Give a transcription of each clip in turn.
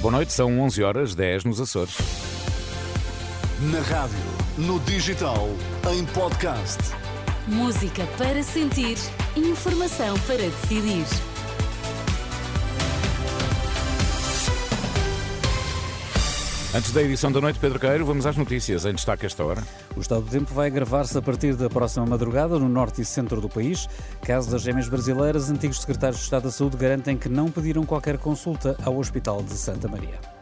Boa noite, são 11 horas 10 nos Açores. Na rádio, no digital, em podcast. Música para sentir, informação para decidir. Antes da edição da noite, Pedro Queiro, vamos às notícias em destaque esta hora. O estado do tempo vai agravar-se a partir da próxima madrugada no norte e centro do país. Caso das gêmeas brasileiras, antigos secretários de Estado da Saúde garantem que não pediram qualquer consulta ao Hospital de Santa Maria.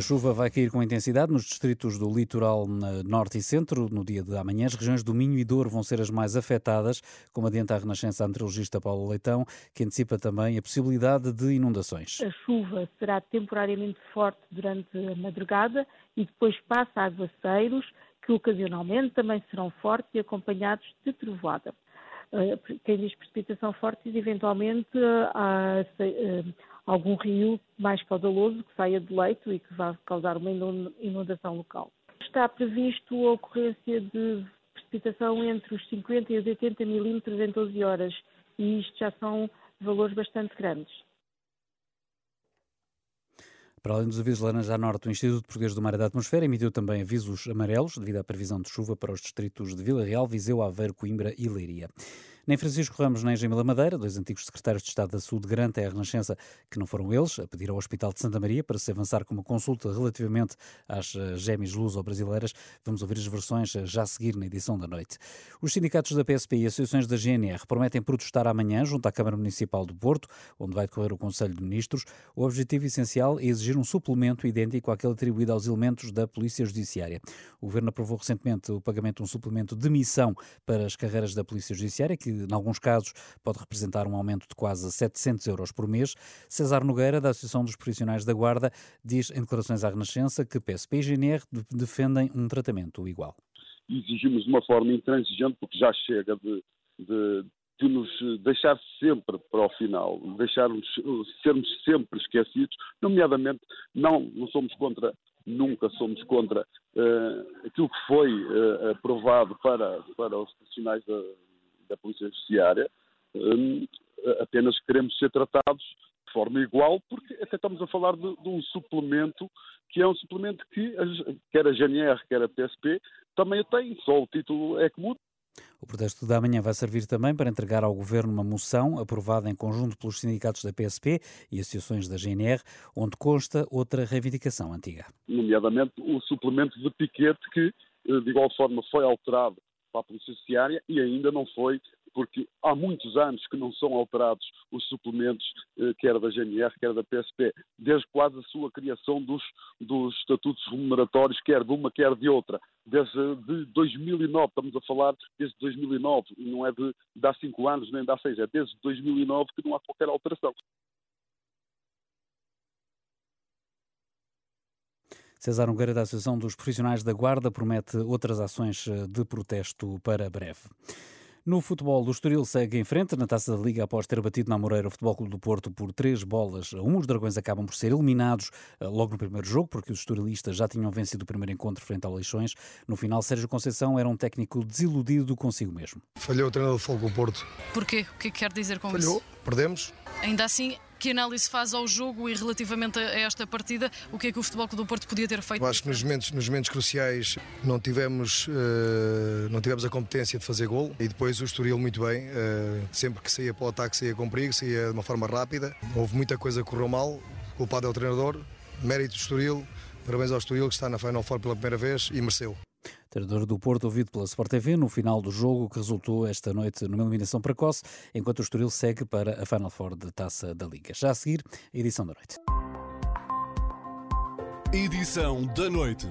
A chuva vai cair com intensidade nos distritos do litoral norte e centro no dia de amanhã. As regiões do Minho e Douro vão ser as mais afetadas, como adianta a Renascença antrologista Paulo Leitão, que antecipa também a possibilidade de inundações. A chuva será temporariamente forte durante a madrugada e depois passa a aguaceiros, que ocasionalmente também serão fortes e acompanhados de trovoada. Eh, quem diz precipitação forte, eventualmente há eh, algum rio mais caudaloso que saia de leito e que vá causar uma inundação local. Está previsto a ocorrência de precipitação entre os 50 e os 80 milímetros em 12 horas e isto já são valores bastante grandes. Para além dos avisos laranja a norte, o Instituto Português do Mar e da Atmosfera emitiu também avisos amarelos devido à previsão de chuva para os distritos de Vila Real, Viseu, Aveiro, Coimbra e Leiria. Nem Francisco Ramos nem Jamila Madeira, dois antigos secretários de Estado da Saúde, garantem à Renascença que não foram eles a pedir ao Hospital de Santa Maria para se avançar com uma consulta relativamente às eh, gêmeas luso-brasileiras. Vamos ouvir as versões eh, já a seguir na edição da noite. Os sindicatos da PSP e associações da GNR prometem protestar amanhã junto à Câmara Municipal do Porto, onde vai decorrer o Conselho de Ministros. O objetivo essencial é exigir um suplemento idêntico àquele atribuído aos elementos da Polícia Judiciária. O Governo aprovou recentemente o pagamento de um suplemento de missão para as carreiras da Polícia Judiciária, que em alguns casos, pode representar um aumento de quase 700 euros por mês. César Nogueira, da Associação dos Profissionais da Guarda, diz em declarações à Renascença que PSP e GNR defendem um tratamento igual. Exigimos de uma forma intransigente, porque já chega de, de, de nos deixar sempre para o final, deixarmos sermos sempre esquecidos, nomeadamente não, não somos contra nunca somos contra uh, aquilo que foi uh, aprovado para, para os profissionais da, da Polícia Judiciária, um, apenas queremos ser tratados de forma igual, porque até estamos a falar de, de um suplemento que é um suplemento que quer a GNR, quer a PSP, também tem, só o título é que muda. O protesto da manhã vai servir também para entregar ao Governo uma moção aprovada em conjunto pelos sindicatos da PSP e associações da GNR, onde consta outra reivindicação antiga. Nomeadamente o suplemento de piquete que, eh, de igual forma, foi alterado para a Polícia Judiciária e ainda não foi, porque há muitos anos que não são alterados os suplementos, eh, quer da GNR, quer da PSP, desde quase a sua criação dos, dos estatutos remuneratórios, quer de uma, quer de outra. Desde de 2009, estamos a falar desde 2009, não é de, de há cinco anos nem de há seis, é desde 2009 que não há qualquer alteração. César Nogueira, da Associação dos Profissionais da Guarda, promete outras ações eh, de protesto para breve. No futebol, o Estoril segue em frente na Taça da Liga após ter batido na Moreira o Futebol Clube do Porto por três bolas a um. Os Dragões acabam por ser eliminados eh, logo no primeiro jogo, porque os estorilistas já tinham vencido o primeiro encontro frente ao Leixões. No final, Sérgio Conceição era um técnico desiludido consigo mesmo. Falhou o treinador do Futebol Clube do Porto. Porquê? O que é que quer dizer com Falhou, isso? perdemos. Ainda assim, que análise faz ao jogo e relativamente a esta partida, o que é que o Futebol do Porto podia ter feito? Eu acho que nos momentos, nos momentos cruciais não tivemos, uh, não tivemos a competência de fazer gol e depois o Estoril muito bem, uh, sempre que saía para o ataque saía com perigo, saía de uma forma rápida. Houve muita coisa que correu mal, culpado é o treinador, mérito do Estoril, parabéns ao Estoril que está na Final Four pela primeira vez e mereceu. Treinador do Porto, ouvido pela Sport TV no final do jogo, que resultou esta noite numa eliminação precoce, enquanto o Estoril segue para a Final Four de Taça da Liga. Já a seguir, edição da noite. Edição da noite.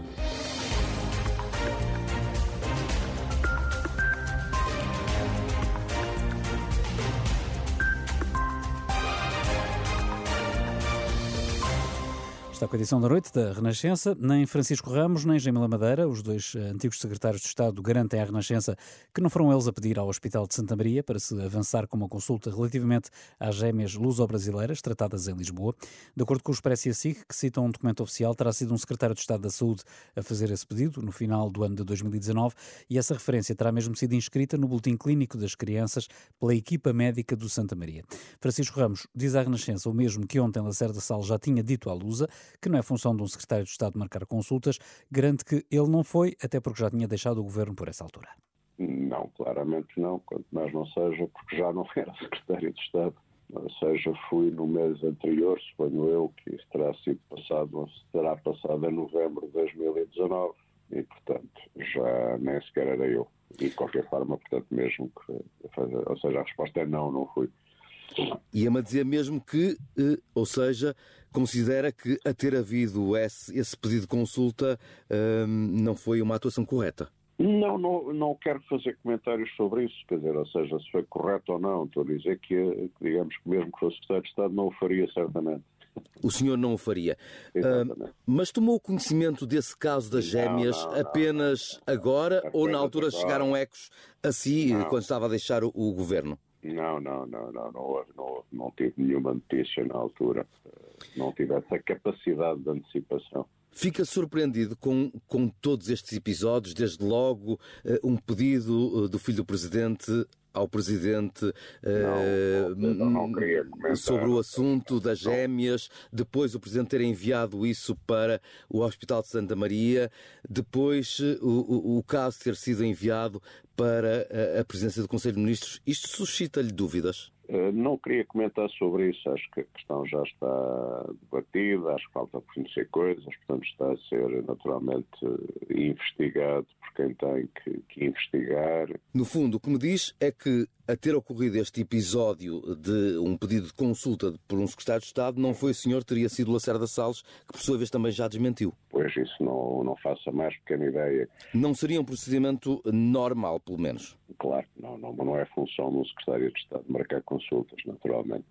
Está com a edição da noite da Renascença. Nem Francisco Ramos, nem Jamila Madeira, os dois eh, antigos secretários de Estado, garantem à Renascença que não foram eles a pedir ao Hospital de Santa Maria para se avançar com uma consulta relativamente às gêmeas luso-brasileiras tratadas em Lisboa. De acordo com o Expresso e a SIC, que citam um documento oficial, terá sido um secretário de Estado da Saúde a fazer esse pedido no final do ano de 2019 e essa referência terá mesmo sido inscrita no Boletim Clínico das Crianças pela equipa médica do Santa Maria. Francisco Ramos diz à Renascença o mesmo que ontem Lacerda Sal já tinha dito à Lusa, que não é função de um secretário de Estado marcar consultas, garante que ele não foi, até porque já tinha deixado o governo por essa altura. Não, claramente não, quanto mais não seja, porque já não era secretário de Estado. Ou seja, fui no mês anterior, suponho eu, que isso terá sido passado, será passado em novembro de 2019, e portanto já nem sequer era eu. E de qualquer forma, portanto, mesmo que. Ou seja, a resposta é não, não fui. A dizer mesmo que, eh, ou seja, considera que a ter havido esse, esse pedido de consulta ehm, não foi uma atuação correta? Não, não, não quero fazer comentários sobre isso, quer dizer, ou seja, se foi correto ou não, estou a dizer que, digamos que mesmo que fosse Secretário de Estado, não o faria certamente. O senhor não o faria. Uh, mas tomou conhecimento desse caso das gêmeas não, não, apenas não, agora ou na altura agora. chegaram ecos a si quando estava a deixar o, o governo? Não, não, não, não, não houve, não, houve, não tive nenhuma notícia na altura. Não tive essa capacidade de antecipação. Fica surpreendido com, com todos estes episódios, desde logo eh, um pedido eh, do filho do Presidente ao Presidente não, não, não sobre o assunto das gêmeas, depois o Presidente ter enviado isso para o Hospital de Santa Maria, depois eh, o, o, caso ter sido enviado para a, a presidência do Conselho de Ministros. Isto suscita-lhe dúvidas? Eh, não queria comentar sobre isso, acho que a questão já está debatida, acho que falta conhecer coisas, portanto está a ser naturalmente investigado por quem tem que, que investigar. No fundo, o que me diz é que a ter ocorrido este episódio de um pedido de consulta por um secretário de Estado, não foi o senhor, teria sido Lacerda Salles, que por sua vez também já desmentiu. Pois isso não, não faço a mais pequena ideia. Não seria um procedimento normal, pelo menos? Claro, não, não, não é função de um secretário de Estado marcar consultas, naturalmente.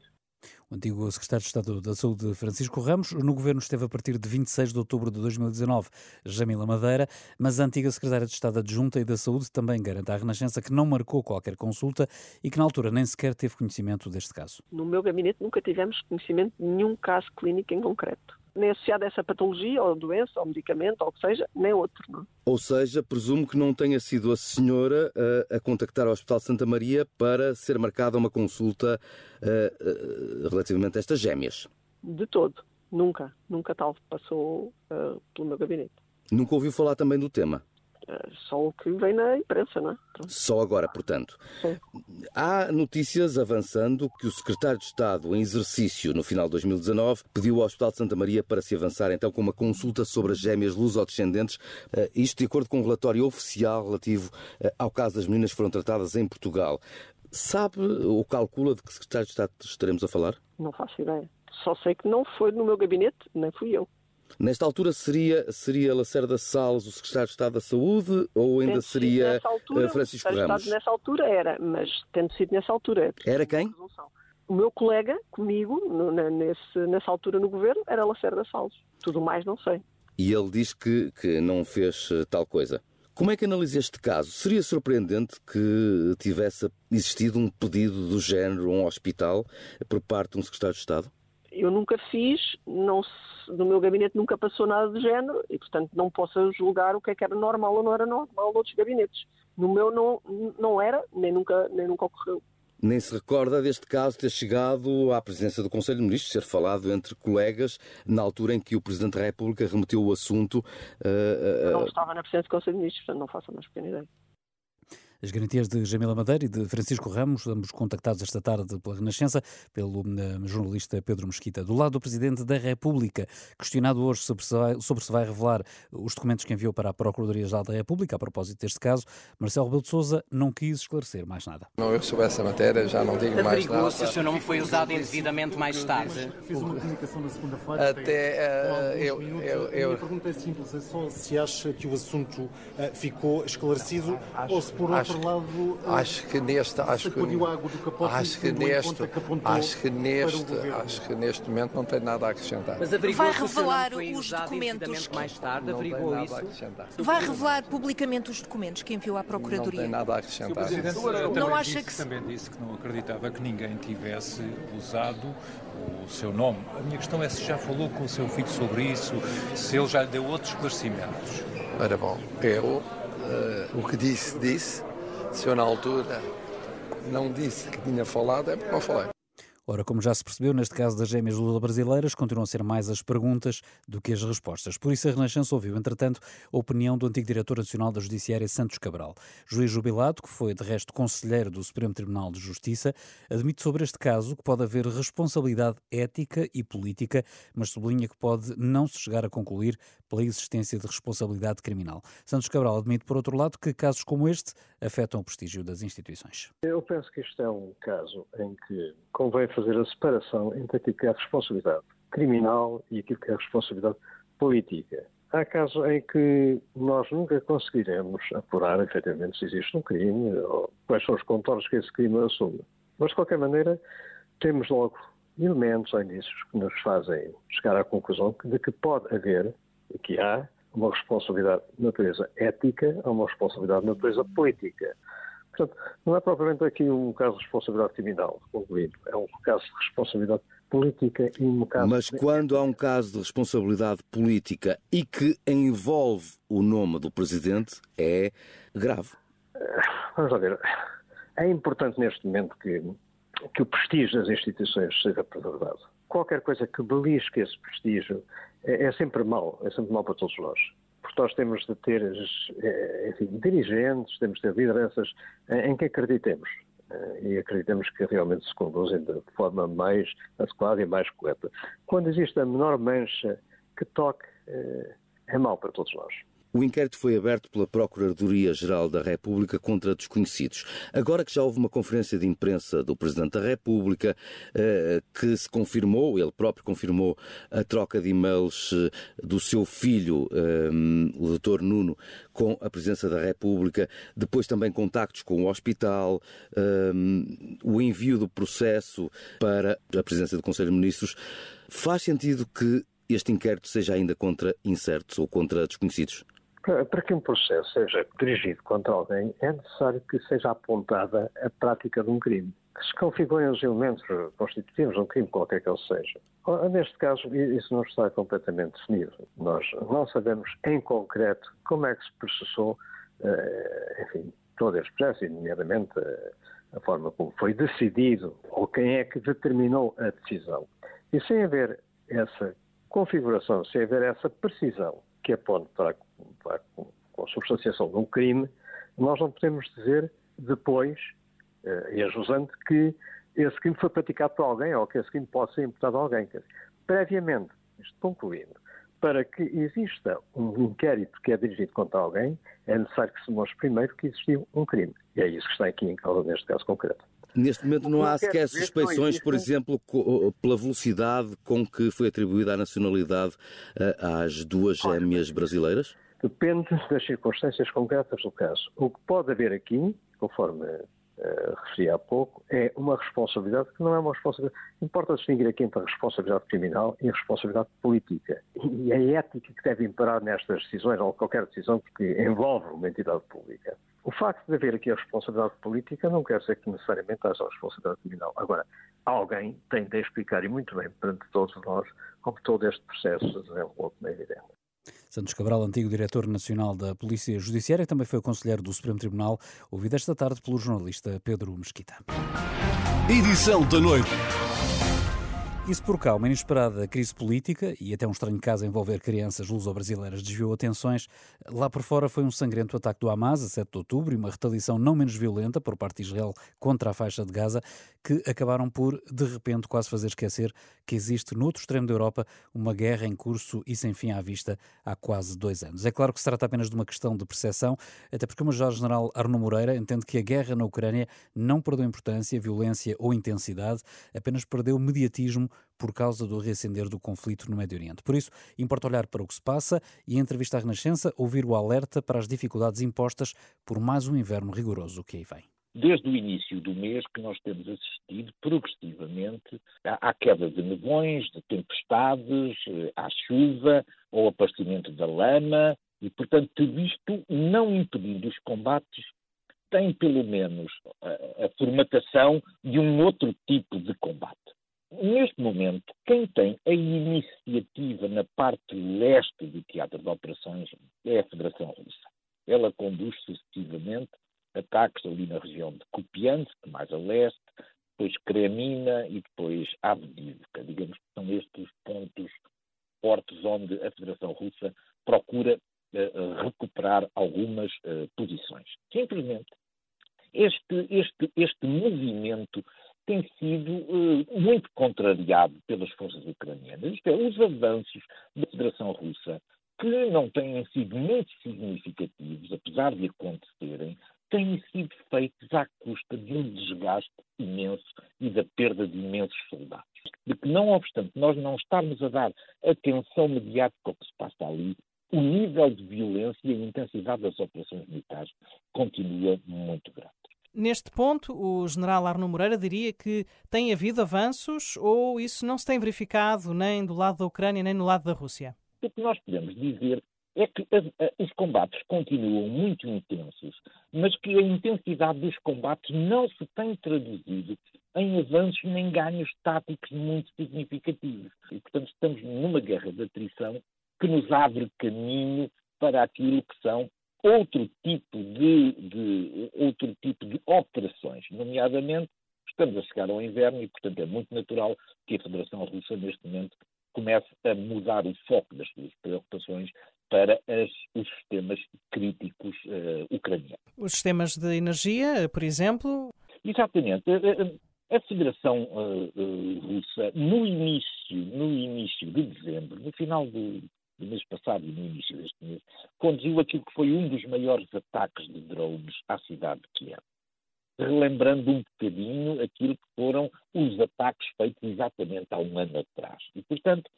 O antigo secretário de Estado da Saúde, Francisco Ramos, no governo esteve a partir de 26 de outubro de 2019, Jamila Madeira, mas a antiga secretária de Estado adjunta e da Saúde também garante à Renascença que não marcou qualquer consulta e que na altura nem sequer teve conhecimento deste caso. No meu gabinete nunca tivemos conhecimento de nenhum caso clínico em concreto nem associado a essa patologia, ou doença, ou medicamento, ou o que seja, nem outro. Não? Ou seja, presumo que não tenha sido a senhora a, a contactar o Hospital Santa Maria para ser marcada uma consulta uh, uh, relativamente a estas gêmeas. De todo. Nunca. Nunca tal passou pelo meu gabinete. Nunca ouviu falar também do tema? Só o que vem na imprensa, não é? Só agora, portanto. Sim. Há notícias avançando que o secretário de Estado em exercício no final de 2019 pediu ao Hospital de Santa Maria para se avançar então com uma consulta sobre as gêmeas luso-descendentes, eh, isto de acordo com um relatório oficial relativo eh, ao caso das meninas que foram tratadas em Portugal. Sabe ou calcula de que secretário de Estado estaremos a falar? Não faço ideia. Só sei que não foi no meu gabinete, nem fui eu. Nesta altura seria, seria Lacerda Salles o secretário de Estado da Saúde ou ainda seria altura, eh, Francisco Ramos? Estado nessa altura era, mas tendo sido nessa altura. Era quem? O meu colega comigo, no, na, nesse, nessa altura no governo, era Lacerda Salles. Tudo mais não sei. E ele diz que, que não fez eh, tal coisa. Como é que analisa este caso? Seria surpreendente que tivesse existido um pedido do género a um hospital por parte de um secretário de Estado? Eu nunca fiz, não, no meu gabinete nunca passou nada do género e, portanto, não posso julgar o que é que era normal ou não era normal noutros gabinetes. No meu não, não era, nem nunca, nem nunca ocorreu. Nem se recorda deste caso ter chegado à presidência do Conselho de Ministros, ser falado entre colegas, na altura em que o Presidente da República remeteu o assunto. Uh, uh, não estava na presidência do Conselho de Ministros, portanto não faço a mais pequena ideia. As garantias de Jamila Madeira e de Francisco Ramos, ambos contactados esta tarde pela Renascença, pelo uh, jornalista Pedro Mesquita. Do lado do Presidente da República, questionado hoje sobre se, vai, sobre se vai revelar os documentos que enviou para a Procuradoria-Geral da República a propósito deste caso, Marcelo Rebelo de Sousa não quis esclarecer mais nada. Não, eu sobre essa matéria já não digo mais nada. se o seu nome foi usado indevidamente mais tarde. Fiz uma comunicação na segunda-feira. Até uh, eu, eu, eu... A minha pergunta é simples, é só se acha que o assunto uh, ficou esclarecido acho, ou se por outro acho, acho que neste acho que, acho que neste acho que neste acho que neste momento não tem nada a acrescentar. Mas vai revelar os documentos que... mais tarde averigou isso. Vai revelar publicamente os documentos que enviou à procuradoria. Não tem nada a acrescentar. Não acha que também disse que não acreditava que ninguém tivesse usado o seu nome. A minha questão é se já falou com o seu filho sobre isso, se ele já lhe deu outros esclarecimentos. Ora bom, eu uh, o que disse, disse. Se eu na altura não disse que tinha falado, é porque não falei. Ora, como já se percebeu, neste caso das gêmeas Lula brasileiras, continuam a ser mais as perguntas do que as respostas. Por isso, a Renascença ouviu, entretanto, a opinião do antigo diretor nacional da Judiciária, Santos Cabral. Juiz jubilado, que foi, de resto, conselheiro do Supremo Tribunal de Justiça, admite sobre este caso que pode haver responsabilidade ética e política, mas sublinha que pode não se chegar a concluir pela existência de responsabilidade criminal. Santos Cabral admite, por outro lado, que casos como este afetam o prestígio das instituições. Eu penso que este é um caso em que convém fazer a separação entre aquilo que é a responsabilidade criminal e aquilo que é a responsabilidade política. Há casos em que nós nunca conseguiremos apurar efetivamente se existe um crime ou quais são os contornos que esse crime assume. Mas, de qualquer maneira, temos logo elementos ou indícios que nos fazem chegar à conclusão de que pode haver, e que há, uma responsabilidade de natureza ética ou uma responsabilidade de natureza política. Portanto, não é propriamente aqui um caso de responsabilidade criminal, concluído. É um caso de responsabilidade política e um caso. Mas de... quando há um caso de responsabilidade política e que envolve o nome do presidente, é grave. Vamos lá ver. É importante neste momento que, que o prestígio das instituições seja preservado. Qualquer coisa que belisque esse prestígio é, é sempre mau, é sempre mau para todos nós porque nós temos de ter enfim, dirigentes, temos de ter lideranças em que acreditemos e acreditamos que realmente se conduzem de forma mais adequada e mais correta. Quando existe a menor mancha que toque, é mau para todos nós. O inquérito foi aberto pela Procuradoria-Geral da República contra desconhecidos. Agora que já houve uma conferência de imprensa do Presidente da República, eh, que se confirmou, ele próprio confirmou a troca de e-mails eh, do seu filho, eh, o Dr. Nuno, com a Presidência da República, depois também contactos com o hospital, o envio do processo para a Presidência do Conselho de Ministros. Faz sentido que este inquérito seja ainda contra incertos ou contra desconhecidos? Para que um processo seja dirigido contra alguém, é necessário que seja apontada a prática de um crime. Que se configurem os elementos constitutivos de um crime, qualquer que ele seja. Neste caso, isso não está completamente definido. Nós não sabemos em concreto como é que se processou, eh, enfim, todo este processo, nomeadamente eh, a forma como foi decidido ou quem é que determinou a decisão. E sem haver essa configuração, sem haver essa precisão que aponte para, para, a substanciação de um crime, nós não podemos dizer depois, eh, e ajusante, que esse crime foi praticado por alguém ou que esse crime pode ser imputado a alguém. Previamente, isto concluindo, para que exista um inquérito que é dirigido contra alguém, é necessário que se mostre primeiro que existiu um crime. E é isso que está aqui em causa neste caso concreto. Neste momento não há sequer suspeições, por exemplo, pela velocidade com que foi atribuída a nacionalidade eh, às duas gêmeas brasileiras? Depende das circunstâncias concretas do caso. O que pode haver aqui, conforme uh, referi há pouco, é uma responsabilidade que não é uma responsabilidade. Importa distinguir aqui entre a responsabilidade criminal e a responsabilidade política. E a ética que deve imperar nestas decisões, ou qualquer decisão que envolve uma entidade pública. O facto de haver aqui a responsabilidade política não quer dizer que necessariamente haja a responsabilidade criminal. Agora, alguém tem de explicar, e muito bem, perante todos nós, como todo este processo se desenvolveu, como é evidente. Santos Cabral, antigo diretor nacional da Polícia Judiciária, também foi conselheiro do Supremo Tribunal, ouvido esta tarde pelo jornalista Pedro Mesquita. Edição da noite. Se por cá uma inesperada crise política e até um estranho caso envolver crianças luso-brasileiras desviou atenções, lá por fora foi um sangrento ataque do Hamas a 7 de outubro e uma retaliação não menos violenta por parte de Israel contra a faixa de Gaza que acabaram por, de repente, quase fazer esquecer que existe no outro extremo da Europa uma guerra em curso e sem fim à vista há quase dois anos. É claro que se trata apenas de uma questão de percepção, até porque o Major-General Arno Moreira entende que a guerra na Ucrânia não perdeu importância, violência ou intensidade, apenas perdeu mediatismo por causa do reacender do conflito no Médio Oriente. Por isso, importa olhar para o que se passa e, em entrevista à Renascença, ouvir o alerta para as dificuldades impostas por mais um inverno rigoroso que aí vem desde o início do mês que nós temos assistido progressivamente à, queda de nevões, de tempestades, eh, à chuva, ao aparecimento da lama, e, portanto, tudo isto, não impedindo os combates, tem pelo menos a, a formatação de um outro tipo de combate. Neste momento, quem tem a iniciativa na parte leste do teatro de operações é a Federação Russa. Ela conduz sucessivamente ataques ali na região de Kupiansk, mais a leste, depois Kremina e depois Avdivka. Digamos que são estes os pontos fortes onde a Federação Russa procura uh, recuperar algumas uh, posições. Simplesmente, este, este, este movimento tem sido uh, muito contrariado pelas forças ucranianas. Isto é, os avanços da Federação Russa, que não têm sido muito significativos, apesar de acontecerem, têm sido feitos à custa de um desgaste imenso e da perda de imensos soldados. De que, não obstante nós não estarmos a dar atenção mediática ao que se passa ali, o nível de violência e a intensidade das operações militares continua muito grande. Neste ponto, o general Arno Moreira diria que tem havido avanços ou isso não se tem verificado nem do lado da Ucrânia nem no lado da Rússia? O que nós podemos dizer é que os combates continuam muito intensos, mas que a intensidade dos combates não se tem traduzido em avanços nem ganhos táticos muito significativos. E, portanto, estamos numa guerra de atrição que nos abre caminho para aquilo que são outro tipo de, de, outro tipo de operações, nomeadamente estamos a chegar ao inverno e, portanto, é muito natural que a Federação Russa, neste momento, comece a mudar o foco das suas preocupações para as, os sistemas críticos uh, ucranianos. Os sistemas de energia, por exemplo? Exatamente. A Federação uh, uh, Russa, no início, no início de dezembro, no final do, do mês passado e no início deste mês, conduziu aquilo que foi um dos maiores ataques de drones à cidade de Kiev. Relembrando um bocadinho aquilo que foram os ataques feitos exatamente há um ano atrás. E, portanto,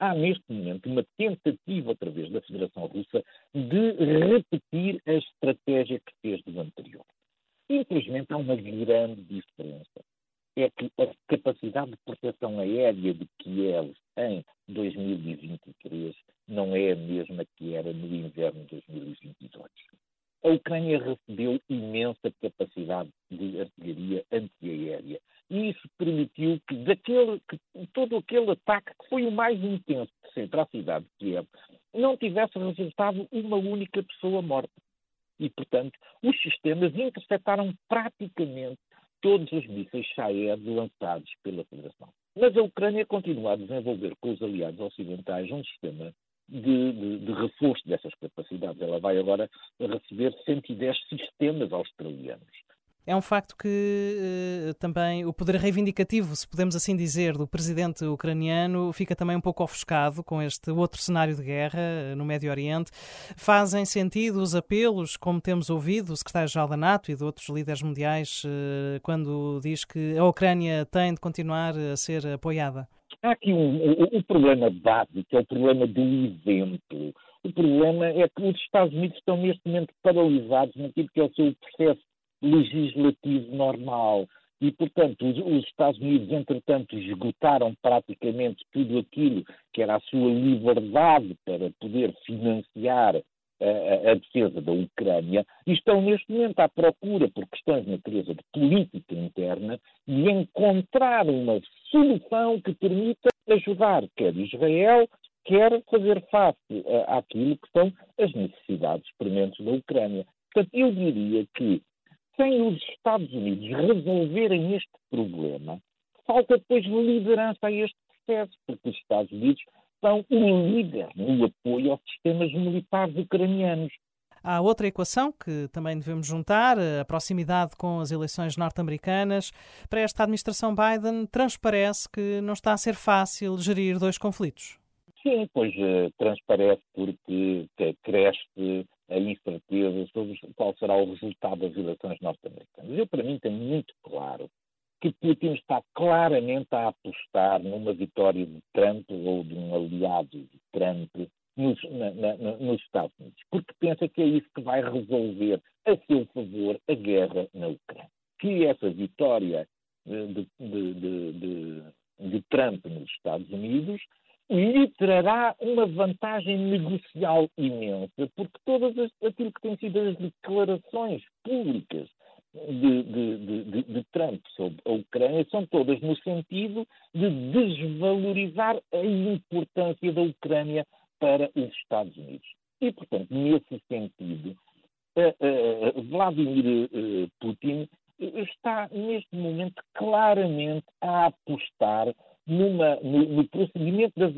há neste momento uma tentativa, através da Federação Russa, de repetir a estratégia que fez do anterior. Infelizmente, há uma grande diferença. É que a capacidade de proteção aérea de Kiev em 2023 não é a mesma que era no inverno de 2022. A Ucrânia recebeu imensa capacidade de artilharia antiaérea e isso permitiu que, daquele, que todo aquele ataque, que foi o mais intenso de sempre à cidade de Kiev, não tivesse resultado uma única pessoa morta. E, portanto, os sistemas interceptaram praticamente todos os mísseis Shahed lançados pela Federação. Mas a Ucrânia continua a desenvolver com os aliados ocidentais um sistema de, de, de, reforço dessas capacidades. Ela vai agora receber 110 sistemas australianos. É um facto que uh, também o poder reivindicativo, se podemos assim dizer, do presidente ucraniano fica também um pouco ofuscado com este outro cenário de guerra uh, no Médio Oriente. Fazem sentido os apelos, como temos ouvido, do secretário-geral da NATO e de outros líderes mundiais, uh, quando diz que a Ucrânia tem de continuar a ser apoiada? Há aqui um, o, o problema básico, é o problema do exemplo. O problema é que os Estados Unidos estão neste momento paralisados naquilo que é o seu processo legislativo normal. E, portanto, os, os, Estados Unidos, entretanto, esgotaram praticamente tudo aquilo que era a sua liberdade para poder financiar a, a, defesa da Ucrânia e estão neste momento à procura, por questões de natureza de política interna, de encontrar uma solução que permita ajudar quer Israel, quer fazer face àquilo que são as necessidades prementes da Ucrânia. Portanto, eu diria que sem os Estados Unidos resolverem este problema, falta depois liderança a este processo, porque os Estados Unidos são o líder no apoio aos sistemas militares ucranianos. Há outra equação que também devemos juntar, a proximidade com as eleições norte-americanas. Para esta administração Biden, transparece que não está a ser fácil gerir dois conflitos. Sim, pois uh, transparece porque cresce a incerteza sobre qual será o resultado das eleições norte-americanas. Eu, para mim, tenho muito claro que Putin está claramente a apostar numa vitória de Trump ou de um aliado de Trump nos, na, na, nos Estados Unidos, porque pensa que é isso que vai resolver a seu favor a guerra na Ucrânia. Que essa vitória eh, de, de, de, de Trump nos Estados Unidos lhe trará uma vantagem negocial imensa, porque todas as, aquilo que têm sido as declarações públicas de, de, de, de, Trump sobre a Ucrânia são todas no sentido de desvalorizar a importância da Ucrânia para os Estados Unidos. E, portanto, nesse sentido, uh, uh, Vladimir uh, Putin está, neste momento, claramente a apostar numa, no, no, procedimento das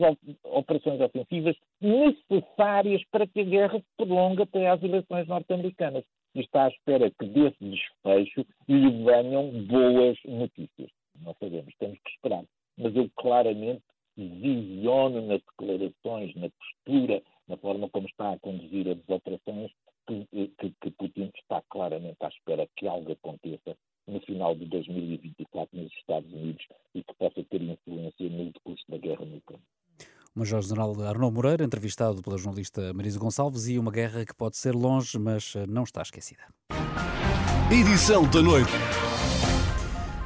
operações ofensivas necessárias para que a guerra se prolongue até às eleições norte-americanas. E está à espera que desse desfecho lhe venham boas notícias. Não sabemos, temos que esperar. Mas eu claramente visiono nas declarações, na postura, na forma como está a conduzir as operações, que, que, que Putin está claramente à espera que algo aconteça no final de 2024 nos Estados Unidos e que possa ter influência no decurso da guerra no Ucrânia. O Major-General Arnaud Moreira, entrevistado pela jornalista Marisa Gonçalves, e uma guerra que pode ser longe, mas não está esquecida. Edição da noite.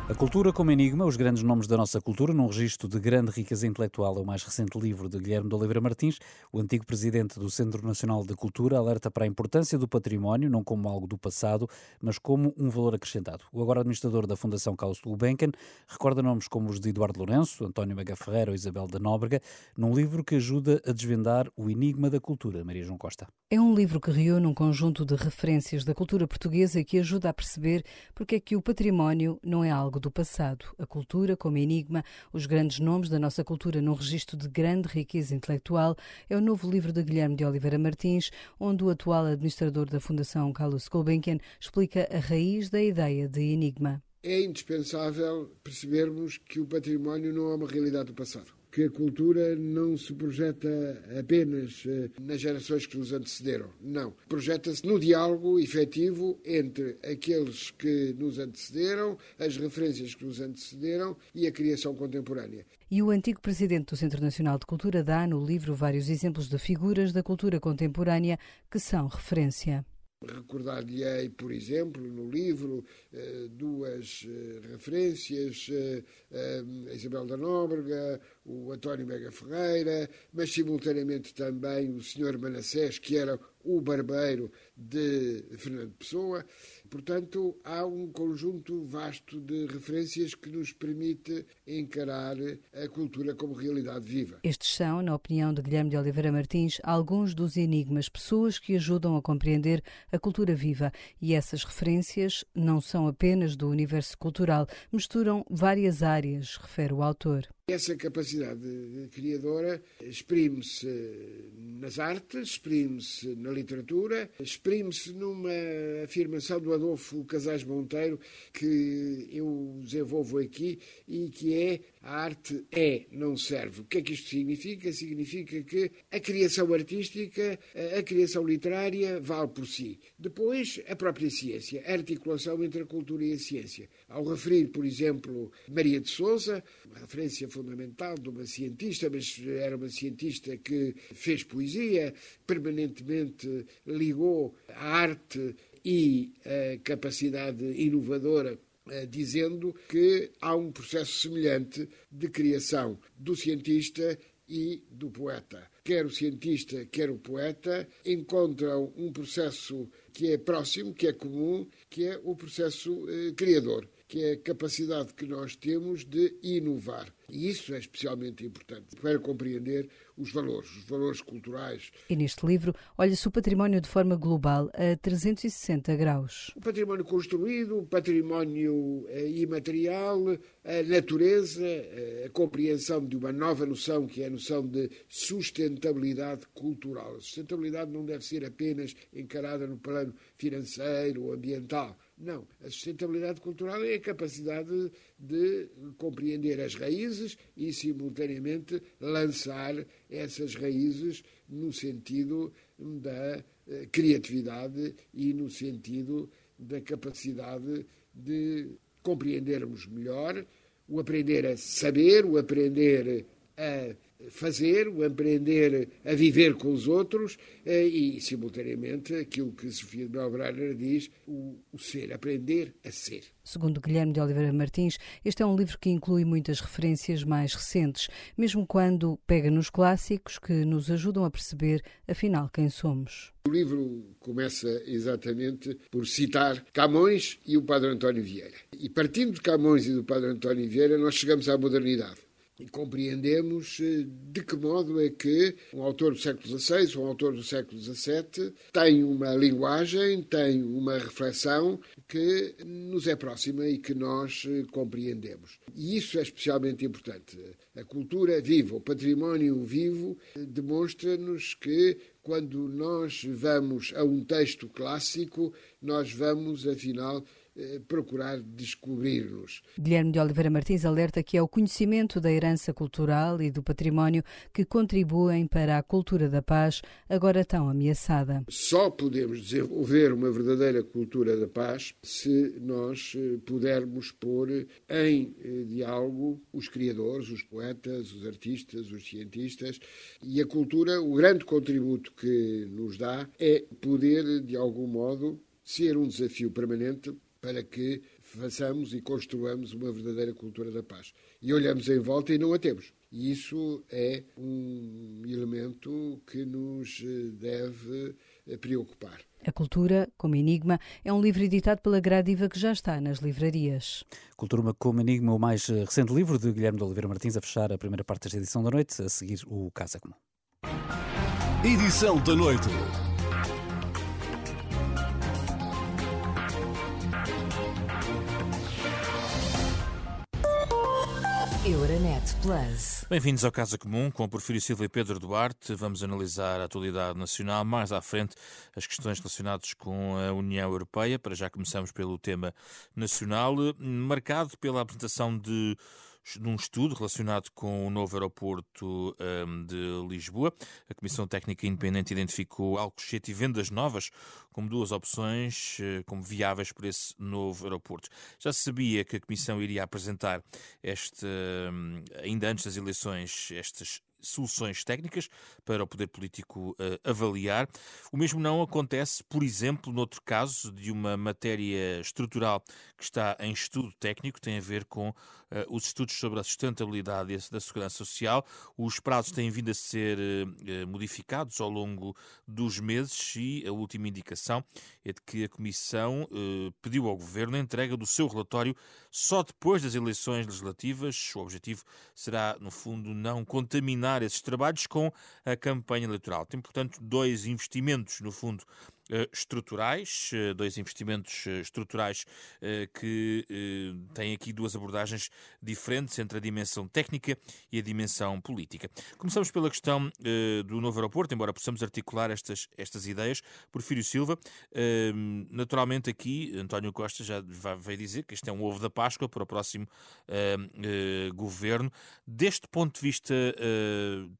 A cultura como enigma, os grandes nomes da nossa cultura, num registro de grande riqueza intelectual, é o mais recente livro de Guilherme de Oliveira Martins. O antigo presidente do Centro Nacional de Cultura alerta para a importância do património, não como algo do passado, mas como um valor acrescentado. O agora administrador da Fundação Carlos Gulbenkian recorda nomes como os de Eduardo Lourenço, António Mega Ferreira ou Isabel da Nóbrega, num livro que ajuda a desvendar o enigma da cultura. Maria João Costa. É um livro que reúne um conjunto de referências da cultura portuguesa e que ajuda a perceber porque é que o património não é algo algo do passado. A cultura, como enigma, os grandes nomes da nossa cultura num registro de grande riqueza intelectual, é o novo livro de Guilherme de Oliveira Martins, onde o atual administrador da Fundação Carlos Gulbenkian explica a raiz da ideia de enigma. É indispensável percebermos que o património não é uma realidade do passado que a cultura não se projeta apenas eh, nas gerações que nos antecederam. Não. Projeta-se no diálogo efetivo entre aqueles que nos antecederam, as referências que nos antecederam e a criação contemporânea. E o antigo presidente do Centro Nacional de Cultura dá no livro vários exemplos de figuras da cultura contemporânea que são referência. Recordar-lhe-ei, por exemplo, no livro, eh, duas eh, referências, a Isabel da Nóbrega, o António Mega Ferreira, mas simultaneamente também o Sr. Manassés, que era o barbeiro de Fernando Pessoa. Portanto, há um conjunto vasto de referências que nos permite encarar a cultura como realidade viva. Estes são, na opinião de Guilherme de Oliveira Martins, alguns dos enigmas, pessoas que ajudam a compreender a cultura viva. E essas referências não são apenas do universo cultural, misturam várias áreas, refere o autor. Essa capacidade criadora exprime-se nas artes, exprime-se na literatura, exprime-se numa afirmação do Adolfo Casais Monteiro que eu desenvolvo aqui e que é a arte é, não serve. O que é que isto significa? Significa que a criação artística, a criação literária vale por si. Depois, a própria ciência, a articulação entre a cultura e a ciência. Ao referir, por exemplo, Maria de Souza, uma referência fundamental de uma cientista, mas era uma cientista que fez poesia, permanentemente ligou a arte e a capacidade inovadora eh, dizendo que há um processo semelhante de criação do cientista e do poeta. Quer o cientista, quer o poeta encontram um processo que é próximo, que é comum, que é o processo eh, criador que é a capacidade que nós temos de inovar. E isso é especialmente importante para compreender os valores, os valores culturais. E neste livro olha-se o património de forma global a 360 graus. O património construído, o património eh, imaterial, a natureza, eh, a compreensão de uma nova noção que é a noção de sustentabilidade cultural. A sustentabilidade não deve ser apenas encarada no plano financeiro ou ambiental não. A sustentabilidade cultural é a capacidade de compreender as raízes e, simultaneamente, lançar essas raízes no sentido da eh, criatividade e no sentido da capacidade de compreendermos melhor, o aprender a saber, o aprender a fazer, o aprender a viver com os outros eh, e, simultaneamente, aquilo que Sofia de Melbrenner diz, o, o, ser, aprender a ser. Segundo Guilherme de Oliveira Martins, este é um livro que inclui muitas referências mais recentes, mesmo quando pega nos clássicos que nos ajudam a perceber, afinal, quem somos. O livro começa exatamente por citar Camões e o Padre António Vieira. E partindo de Camões e do Padre António Vieira, nós chegamos à modernidade e compreendemos eh, de que modo é que um autor do século XVI um autor do século XVII tem uma linguagem, tem uma reflexão que nos é próxima e que nós eh, compreendemos. E isso é especialmente importante. A cultura viva, o património vivo, eh, demonstra-nos que quando nós vamos a um texto clássico, nós vamos, afinal, procurar descobrir-nos. Guilherme de Oliveira Martins alerta que é o conhecimento da herança cultural e do património que contribuem para a cultura da paz, agora tão ameaçada. Só podemos desenvolver uma verdadeira cultura da paz se nós eh, pudermos pôr em eh, diálogo os criadores, os poetas, os artistas, os cientistas e a cultura, o grande contributo que nos dá é poder, de algum modo, ser um desafio permanente para que façamos e construamos uma verdadeira cultura da paz. E olhamos em volta e não a temos. E isso é um elemento que nos eh, deve eh, preocupar. A Cultura como Enigma é um livro editado pela Gradiva que já está nas livrarias. Cultura como Enigma, o mais eh, recente livro de Guilherme de Oliveira Martins, a fechar a primeira parte desta edição da noite, a seguir o Casa Comum. Edição da noite. Plus. Bem-vindos ao Casa Comum com Porfírio Silva e Pedro Duarte. Vamos analisar a atualidade nacional, mais à frente as questões relacionadas com a União Europeia. Para já começamos pelo tema nacional, marcado pela apresentação de num estudo relacionado com o novo aeroporto um, de Lisboa. A Comissão Técnica Independente identificou Alcochete e Vendas Novas como duas opções uh, como viáveis para esse novo aeroporto. Já se sabia que a Comissão iria apresentar este, um, ainda antes das eleições, estas soluções técnicas para o poder político uh, avaliar. O mesmo não acontece, por exemplo, noutro caso de uma matéria estrutural que está em estudo técnico, tem a ver com os estudos sobre a sustentabilidade da segurança social. Os prazos têm vindo a ser uh, modificados ao longo dos meses e a última indicação é de que a Comissão pediu ao Governo a entrega do seu relatório só depois das eleições legislativas. O objetivo será, no fundo, não contaminar esses trabalhos com a campanha eleitoral. Tem, portanto, dois investimentos, no fundo, eh, estruturais, eh, dois investimentos eh, estruturais que têm aqui duas abordagens diferentes entre a dimensão técnica e a dimensão política. Começamos pela questão do novo aeroporto, embora possamos articular estas, estas ideias. Porfírio Silva, naturalmente aqui, António Costa já veio dizer que este é um ovo da Páscoa para o próximo governo. Deste ponto de vista,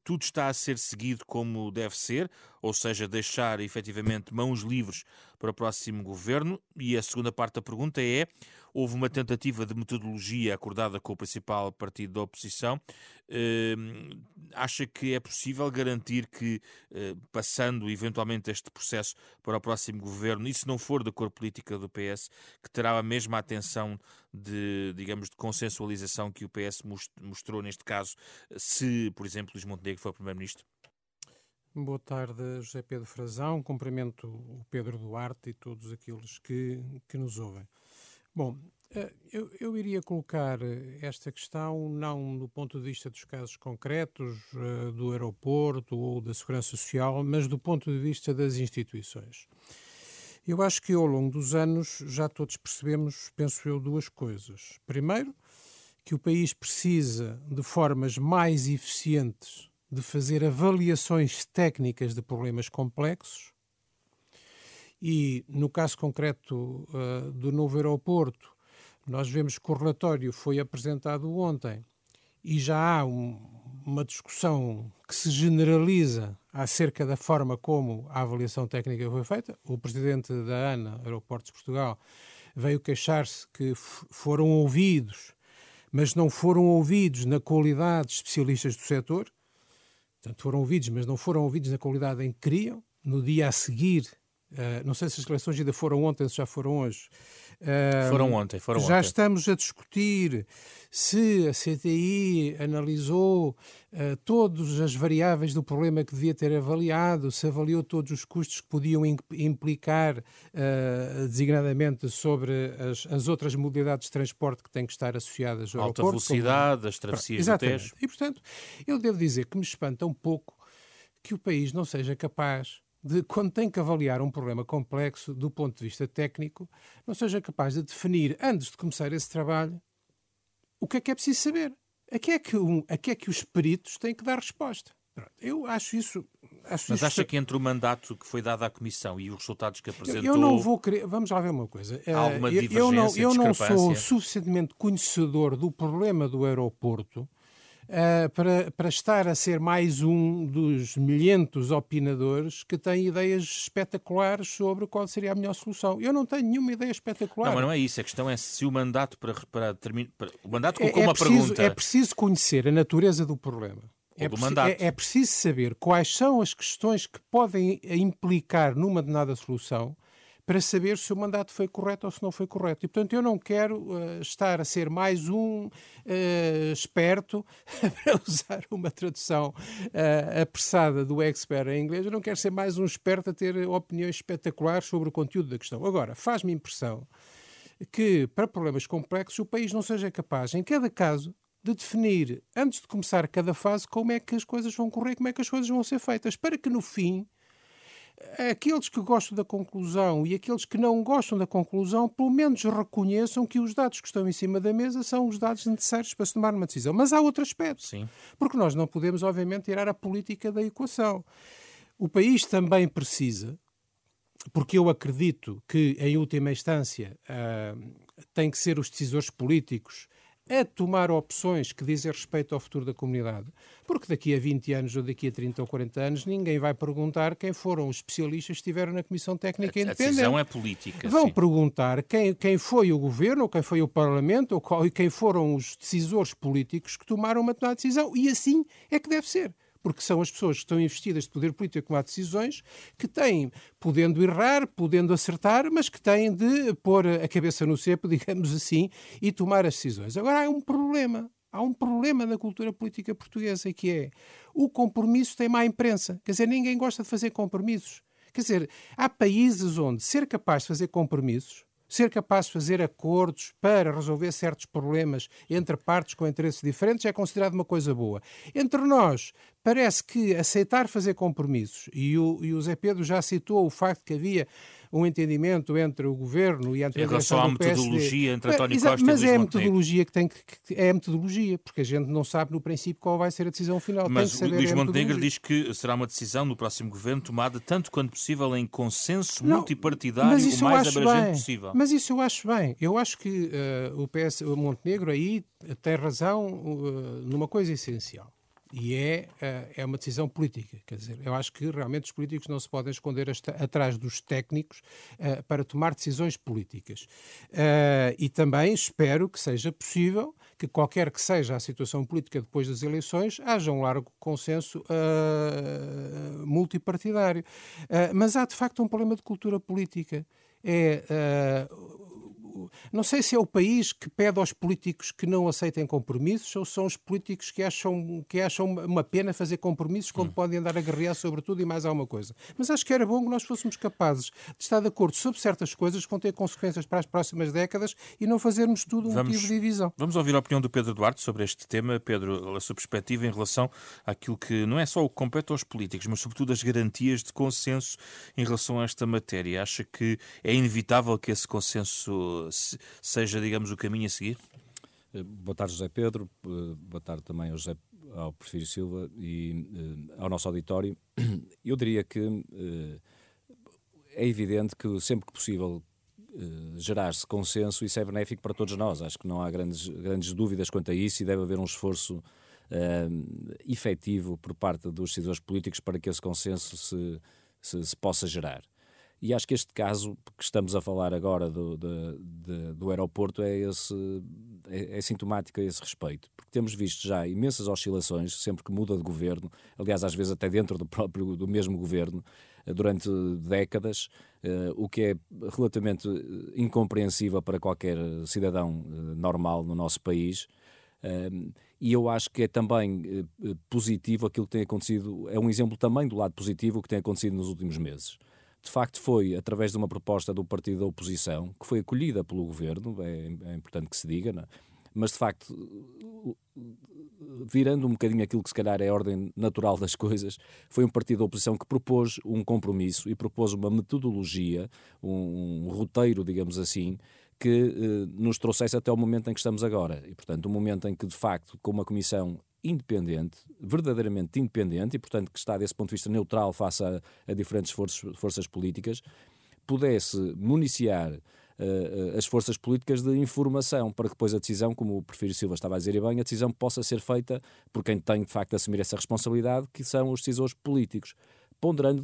tudo está a ser seguido como deve ser, ou seja, deixar efetivamente mãos livres para o próximo governo. E a segunda parte da pergunta é: houve uma tentativa de metodologia acordada com o principal partido da oposição. Uh, acha que é possível garantir que, uh, passando eventualmente este processo para o próximo governo, e se não for da cor política do PS, que terá a mesma atenção de, digamos, de consensualização que o PS mostrou neste caso, se, por exemplo, Luís Montenegro for primeiro-ministro? Boa tarde, José Pedro Frazão. Cumprimento o Pedro Duarte e todos aqueles que, que nos ouvem. Bom, eh, eu, eu, iria colocar esta questão não do ponto de vista dos casos concretos eh, do aeroporto ou da segurança social, mas do ponto de vista das instituições. Eu acho que ao longo dos anos já todos percebemos, penso eu, duas coisas. Primeiro, que o país precisa de formas mais eficientes de fazer avaliações técnicas de problemas complexos e, no caso concreto uh, do novo aeroporto, nós vemos que o relatório foi apresentado ontem e já há um, uma discussão que se generaliza acerca da forma como a avaliação técnica foi feita. O presidente da ANA, Aeroportos de Portugal, veio queixar-se que foram ouvidos, mas não foram ouvidos na qualidade de especialistas do setor. Portanto, foram ouvidos, mas não foram ouvidos na qualidade em que queriam. No dia a seguir, uh, não sei se as eleições ainda foram ontem, se já foram hoje, foram ontem, foram Já ontem. estamos a discutir se a CTI analisou uh, todas as variáveis do problema que devia ter avaliado, se avaliou todos os custos que podiam implicar, uh, designadamente sobre as, as, outras modalidades de transporte que têm que estar associadas ao Alta aeroporto. Alta velocidade, como... as travessias Exatamente. do Tejo. E, portanto, eu devo dizer que me espanta um pouco que o país não seja capaz de, quando tem que avaliar um problema complexo do ponto de vista técnico, não seja capaz de definir, antes de começar esse trabalho, o que é que é preciso saber. A que é que, um, a que, é que os peritos têm que dar resposta. Eu acho isso. Acho Mas isso acha que entre o mandato que foi dado à Comissão e os resultados que apresentou. Eu não vou querer. Vamos lá ver uma coisa. Há alguma eu, divergência, eu não, eu não sou suficientemente conhecedor do problema do aeroporto Uh, para, para estar a ser mais um dos milhentos opinadores que têm ideias espetaculares sobre qual seria a melhor solução. Eu não tenho nenhuma ideia espetacular. Não, mas não é isso. A questão é se o mandato para, para terminar. O mandato colocou é, é uma preciso, pergunta. É preciso conhecer a natureza do problema. É. É, é preciso saber quais são as questões que podem implicar numa determinada solução para saber se o mandato foi correto ou se não foi correto. E, portanto, eu não quero uh, estar a ser mais um uh, esperto, para usar uma tradução uh, apressada do expert em inglês, eu não quero ser mais um esperto a ter opiniões espetaculares sobre o conteúdo da questão. Agora, faz-me impressão que, para problemas complexos, o país não seja capaz, em cada caso, de definir, antes de começar cada fase, como é que as coisas vão correr, como é que as coisas vão ser feitas, para que no fim aqueles que gostam da conclusão e aqueles que não gostam da conclusão, pelo menos reconheçam que os dados que estão em cima da mesa são os dados necessários para se tomar uma decisão. Mas há outro aspecto. Sim. Porque nós não podemos, obviamente, tirar a política da equação. O país também precisa, porque eu acredito que, em última instância, uh, tem que ser os decisores políticos a tomar opções que dizem respeito ao futuro da comunidade. Porque daqui a 20 anos ou daqui a 30 ou 40 anos ninguém vai perguntar quem foram os especialistas que estiveram na Comissão Técnica a, Independente. A decisão é política. Vão sim. perguntar quem, quem foi o governo, ou quem foi o Parlamento, ou qual, quem foram os decisores políticos que tomaram uma determinada decisão. E assim é que deve ser porque são as pessoas que estão investidas de poder político a decisões que têm, podendo errar, podendo acertar, mas que têm de pôr a cabeça no cepo, digamos assim, e tomar as decisões. Agora há um problema. Há um problema na cultura política portuguesa que é o compromisso tem má imprensa. Quer dizer, ninguém gosta de fazer compromissos. Quer dizer, há países onde ser capaz de fazer compromissos ser capaz de fazer acordos para resolver certos problemas entre partes com interesses diferentes é considerado uma coisa boa. Entre nós, parece que aceitar fazer compromissos, e o, e o Zé Pedro já citou o facto que havia um entendimento entre o governo e a Em relação à metodologia entre António Costa mas e é Luís a metodologia que tem que, que- é a metodologia, porque a gente não sabe no princípio qual vai ser a decisão final. Mas o Luís a Montenegro diz que será uma decisão no próximo governo tomada tanto quanto possível em consenso Não, multipartidário mas o mais abrangente bem. possível. Mas isso eu acho bem. Eu acho que eh, o PS, o Montenegro aí tem razão eh, numa coisa essencial. E é, eh, é uma decisão política. Quer dizer, eu acho que realmente os políticos não se podem esconder atrás dos técnicos eh, para tomar decisões políticas. Eh, e também espero que seja possível que qualquer que seja a situação política depois das eleições, haja um largo consenso eh, multipartidário. Mas há de facto um problema de cultura política. É, não sei se é o país que pede aos políticos que não aceitem compromissos ou são os políticos que acham, que acham uma pena fazer compromissos quando podem andar a guerrear sobre tudo e mais alguma coisa. Mas acho que era bom que nós fôssemos capazes de estar de acordo sobre certas coisas que vão ter consequências para as próximas décadas e não fazermos tudo um Vamos- motivo de divisão. Vamos ouvir a opinião do Pedro Duarte sobre este tema. Pedro, a sua perspectiva em relação àquilo que não é só o que compete aos políticos, mas sobretudo as garantias de consenso em relação a esta matéria. Acha que é inevitável que esse consenso se- seja, digamos, o caminho a seguir? Eh, Boa tarde, José Pedro. Eh, Boa tarde também ao, José, ao Porfírio Silva e eh, ao nosso auditório. Eu diria que é evidente que sempre que possível gerar-se consenso, isso é benéfico para todos nós. Acho que não há grandes, grandes dúvidas quanto a isso e deve haver um esforço eh, efetivo por parte dos decisores políticos para que esse consenso se, se, se possa gerar. E acho que este caso que estamos a falar agora do, do, do aeroporto é, esse, é, é, sintomático a esse respeito, porque temos visto já imensas oscilações sempre que muda de governo, aliás, às vezes até dentro do próprio do mesmo governo, eh, durante décadas, uh, o que é relativamente incompreensível para qualquer cidadão normal no nosso país. E eu acho que é também positivo aquilo que tem acontecido, é um exemplo também do lado positivo que tem acontecido nos últimos meses de facto foi através de uma proposta do partido da oposição, que foi acolhida pelo governo, é, é importante que se diga, é? mas de facto, virando um bocadinho aquilo que se calhar é a ordem natural das coisas, foi um partido da oposição que propôs um compromisso e propôs uma metodologia, um, um roteiro, digamos assim, que eh, nos trouxesse até o momento em que estamos agora. E, portanto, o momento em que, de facto, com uma comissão independente, verdadeiramente independente, e portanto que está desse ponto de vista neutral face a, a diferentes forças, forças políticas, pudesse municiar uh, as forças políticas de informação para que depois a decisão, como o Prefiro Silva estava a dizer bem, a decisão possa ser feita por quem tem de facto de assumir essa responsabilidade, que são os decisores políticos ponderando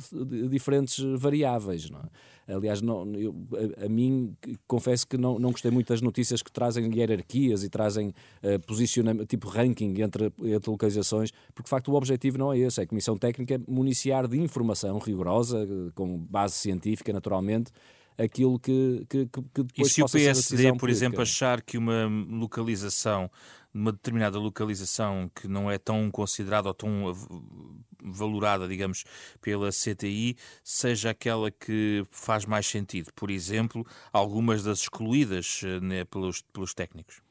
diferentes variáveis. Não é? Aliás, não, eu, a, a, mim, confesso que não, não gostei muito das notícias que trazem hierarquias e trazem uh, posicionamento, tipo ranking entre, entre localizações, porque de facto o objetivo não é esse, é a Comissão Técnica municiar de informação rigorosa, com base científica, naturalmente, aquilo que, que, que depois E se o PSD, por política. exemplo, achar que uma localização numa determinada localização que não é tão considerada ou tão valorada, digamos, pela CTI, seja aquela que faz mais sentido. Por exemplo, algumas das excluídas né, pelos, pelos técnicos.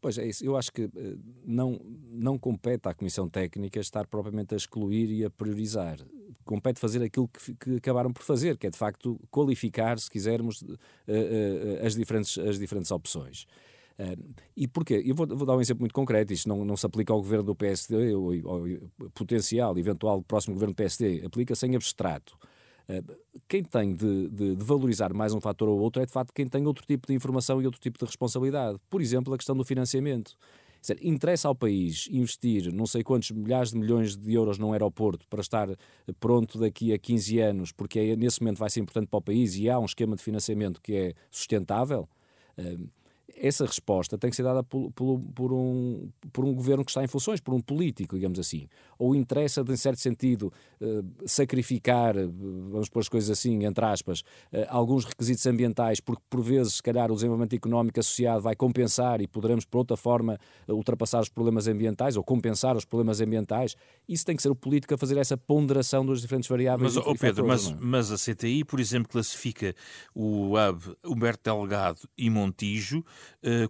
Pois é isso. Eu acho que eh, não, não compete à Comissão Técnica estar propriamente a excluir e a priorizar. Compete fazer aquilo que, que acabaram por fazer, que é de facto qualificar, se quisermos, eh, as diferentes, as diferentes opções. Uh, e porquê? Eu vou, vou, dar um exemplo muito concreto. Isto não, não se aplica ao governo do PSD, ou, ou potencial, eventual próximo governo do PSD. Aplica-se em abstrato. Quem tem de, de, de, valorizar mais um fator ou outro é, de facto, quem tem outro tipo de informação e outro tipo de responsabilidade. Por exemplo, a questão do financiamento. Dizer, interessa ao país investir não sei quantos milhares de milhões de euros num aeroporto para estar pronto daqui a 15 anos, porque é, nesse momento vai ser importante para o país e há um esquema de financiamento que é sustentável. Uh, essa resposta tem que ser dada por, por, por, um, por um governo que está em funções, por um político, digamos assim. Ou interessa, de, em certo sentido, uh, sacrificar, eh, vamos pôr as coisas assim, entre aspas, uh, alguns requisitos ambientais, porque por vezes, se calhar, o desenvolvimento económico associado vai compensar e poderemos, por outra forma, ultrapassar os problemas ambientais ou compensar os problemas ambientais. Isso tem que ser o político a fazer essa ponderação das diferentes variáveis. Mas, oh Pedro, mas, é? mas a CTI, por exemplo, classifica o hub Humberto Delgado e Montijo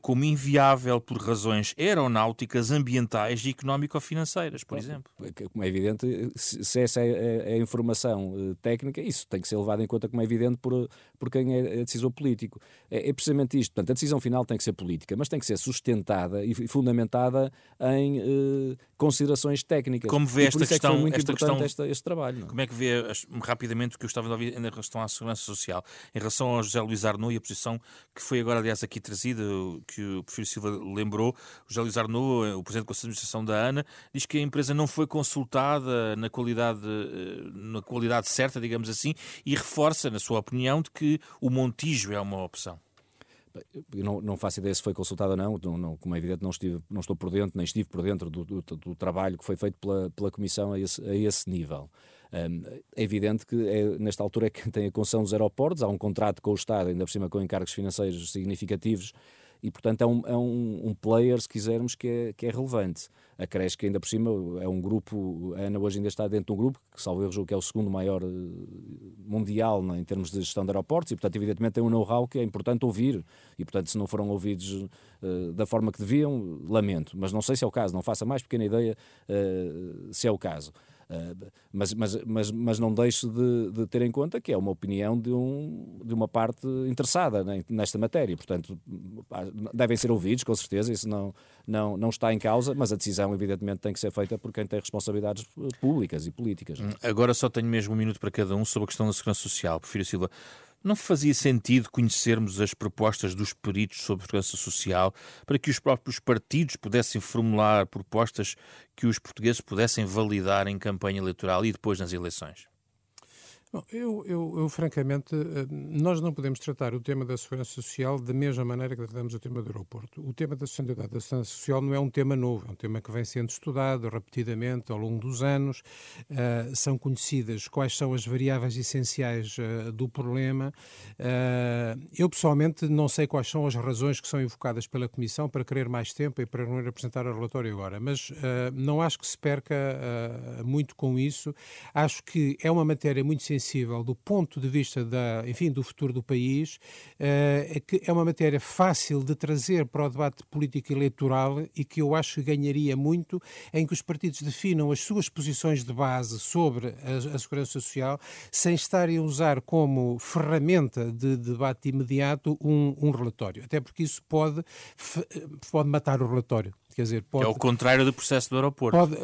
como inviável por razões aeronáuticas, ambientais e económico-financeiras, por exemplo. Como é evidente, se essa é, é a informação uh, técnica, isso tem que ser levado em conta como é evidente por, por quem é, é decisor político. É, é, precisamente isto. Portanto, a decisão final tem que ser política, mas tem que ser sustentada e fundamentada em uh, considerações técnicas. Como vê esta é questão? É muito esta questão, este, este trabalho. Como é que vê rapidamente o que eu estava a ouvir em relação à segurança social, em relação ao José Luís Arnaud e a posição que foi agora, aliás, aqui trazida, que o Prefiro Silva lembrou, o José Luís Arnaud, o Presidente do Conselho de Administração da ANA, diz que a empresa não foi consultada na qualidade, eh, na qualidade certa, digamos assim, e reforça, na sua opinião, de que o Montijo é uma opção. Eu não, não, faço ideia se foi consultado ou não, não, não, como é evidente, não, estive, não estou por dentro, nem estive por dentro do, do, do trabalho que foi feito pela, pela Comissão a esse, a esse nível. Um, é evidente que é, nesta altura é quem tem a concessão dos aeroportos, há um contrato com o Estado, ainda por cima com encargos financeiros significativos, e portanto é um, é um, um player, se quisermos, que é, que é relevante. A Cresce, que ainda por cima é um grupo, a ANA hoje ainda está dentro de um grupo, que salvo erro, que é o segundo maior eh, mundial né, em termos de gestão de aeroportos, e portanto, evidentemente, tem um know-how que é importante ouvir, e portanto, se não foram ouvidos uh, da forma que deviam, lamento, mas não sei se é o caso, não faça mais pequena ideia uh, se é o caso. Uh, mas, mas, mas, mas não deixo de, de, ter em conta que é uma opinião de, um, de uma parte interessada né, nesta matéria. Portanto, devem ser ouvidos, com certeza, isso não, não, não está em causa, mas a decisão, evidentemente, tem que ser feita por quem tem responsabilidades públicas e políticas. Hum, agora só tenho mesmo um minuto para cada um sobre a questão da segurança social. Prefiro Silva. Não fazia sentido conhecermos as propostas dos peritos sobre segurança social para que os próprios partidos pudessem formular propostas que os portugueses pudessem validar em campanha eleitoral e depois nas eleições? Bom, eu, eu, eu, francamente, eh, nós não podemos tratar o tema da segurança social da mesma maneira que tratamos o tema do aeroporto. O tema da segurança social não é um tema novo, é um tema que vem sendo estudado repetidamente ao longo dos anos. Uh, são conhecidas quais são as variáveis essenciais uh, do problema. Uh, eu, pessoalmente, não sei quais são as razões que são invocadas pela Comissão para querer mais tempo e para não ir apresentar o relatório agora, mas não acho que se perca muito com isso. Acho que é uma matéria muito sensível sensível do ponto de vista da, enfim, do futuro do país, eh, é que é uma matéria fácil de trazer para o debate político eleitoral e que eu acho que ganharia muito em que os partidos definam as suas posições de base sobre a, a segurança social sem estarem a usar como ferramenta de debate imediato um, um relatório. Até porque isso pode, pode matar o relatório. Quer dizer, pode, é o contrário do processo do aeroporto. Pode,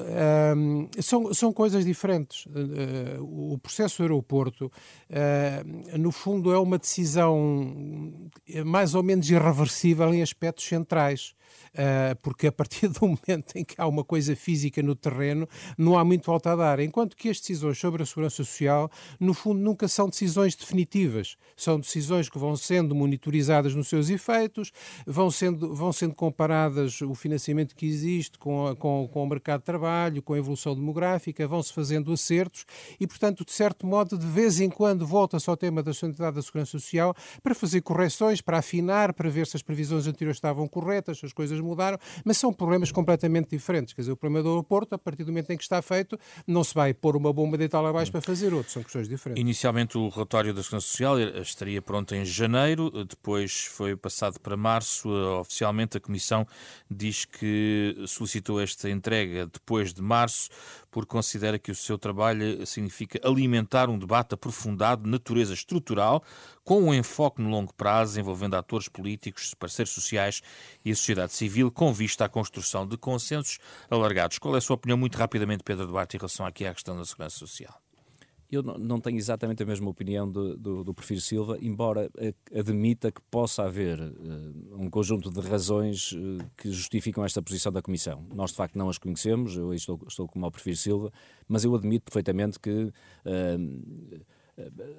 um, são, são coisas diferentes. Uh, o processo do aeroporto, uh, no fundo, é uma decisão mais ou menos irreversível em aspectos centrais. Uh, porque a partir do momento em que há uma coisa física no terreno, não há muito volta a dar. Enquanto que as decisões sobre a segurança social, no fundo, nunca são decisões definitivas. São decisões que vão sendo monitorizadas nos seus efeitos, vão sendo, vão sendo comparadas o financiamento que existe com, a, com, com o mercado de trabalho, com a evolução demográfica, vão-se fazendo acertos e, portanto, de certo modo, de vez em quando volta-se ao tema da sustentabilidade da segurança social para fazer correções, para afinar, para ver se as previsões anteriores estavam corretas, se as coisas mudaram, mas são problemas completamente diferentes. Quer dizer, o problema do aeroporto, a partir do momento em que está feito, não se vai pôr uma bomba de tal abaixo para fazer outro, são questões diferentes. Inicialmente o relatório da Segurança Social estaria pronto em janeiro, depois foi passado para março. Oficialmente a Comissão diz que solicitou esta entrega depois de março, porque considera que o seu trabalho significa alimentar um debate aprofundado de natureza estrutural, com um enfoque no longo prazo, envolvendo atores políticos, parceiros sociais e a sociedade civil, com vista à construção de consensos alargados. Qual é a sua opinião, muito rapidamente, Pedro Duarte, em relação aqui à questão da segurança social? Eu não tenho exatamente a mesma opinião do, do, do Porfírio Silva, embora admita que possa haver uh, um conjunto de razões uh, que justificam esta posição da Comissão. Nós, de facto, não as conhecemos, eu estou, estou como o Porfírio Silva, mas eu admito perfeitamente que. Uh,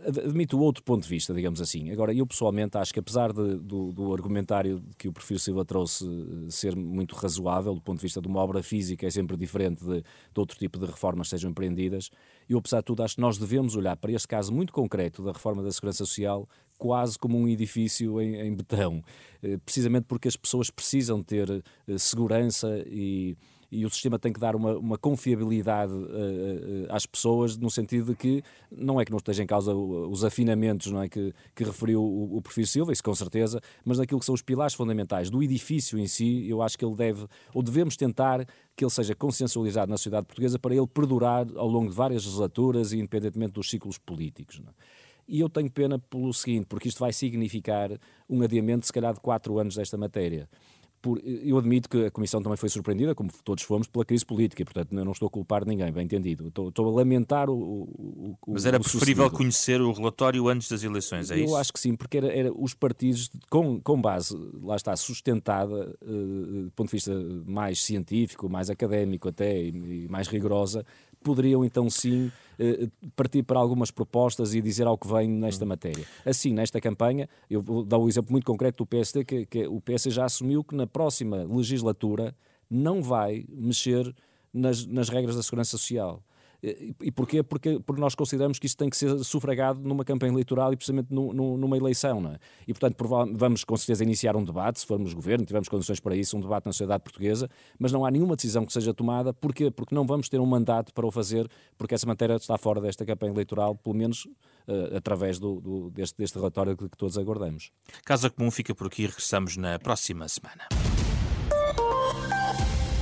admito outro ponto de vista, digamos assim. Agora, eu pessoalmente acho que, apesar de, do, do, argumentário que o perfil Silva trouxe ser muito razoável, do ponto de vista de uma obra física, é sempre diferente de, de outro tipo de reformas que sejam empreendidas, eu, apesar de tudo, acho que nós devemos olhar para este caso muito concreto da reforma da Segurança Social quase como um edifício em, em betão, eh, precisamente porque as pessoas precisam ter eh, segurança e e o sistema tem que dar uma, uma confiabilidade uh, às pessoas, no sentido de que não é que não esteja em causa os afinamentos não é, que, que referiu o, o Perfil Silva, isso com certeza, mas naquilo que são os pilares fundamentais do edifício em si, eu acho que ele deve, ou devemos tentar que ele seja consensualizado na sociedade portuguesa para ele perdurar ao longo de várias legislaturas e independentemente dos ciclos políticos. Não é? E eu tenho pena pelo seguinte, porque isto vai significar um adiamento, se calhar, de quatro anos desta matéria por, eu admito que a Comissão também foi surpreendida, como todos fomos, pela crise política, e, portanto eu não estou a culpar ninguém, bem entendido. Estou, estou a lamentar o, o, o Mas era preferível sucedido. conhecer o relatório antes das eleições, é eu isso? Eu acho que sim, porque era, era os partidos, com, com base, lá está, sustentada, uh, do ponto de vista mais científico, mais académico até, e, e mais rigorosa, poderiam então sim eh, partir para algumas propostas e dizer ao que vem nesta matéria. Assim, nesta campanha, eu vou dar um exemplo muito concreto do PSD, que, que o PS já assumiu que na próxima legislatura não vai mexer nas, nas regras da segurança social. E porquê? Porque, porque nós consideramos que isso tem que ser sufragado numa campanha eleitoral e precisamente no, no, numa eleição. É? E, portanto, vamos com certeza iniciar um debate, se formos governo, tivermos condições para isso, um debate na sociedade portuguesa, mas não há nenhuma decisão que seja tomada. Porquê? Porque não vamos ter um mandato para o fazer, porque essa matéria está fora desta campanha eleitoral, pelo menos uh, através do, do, deste, deste relatório que, que todos aguardamos. Casa Comum fica por aqui, regressamos na próxima semana.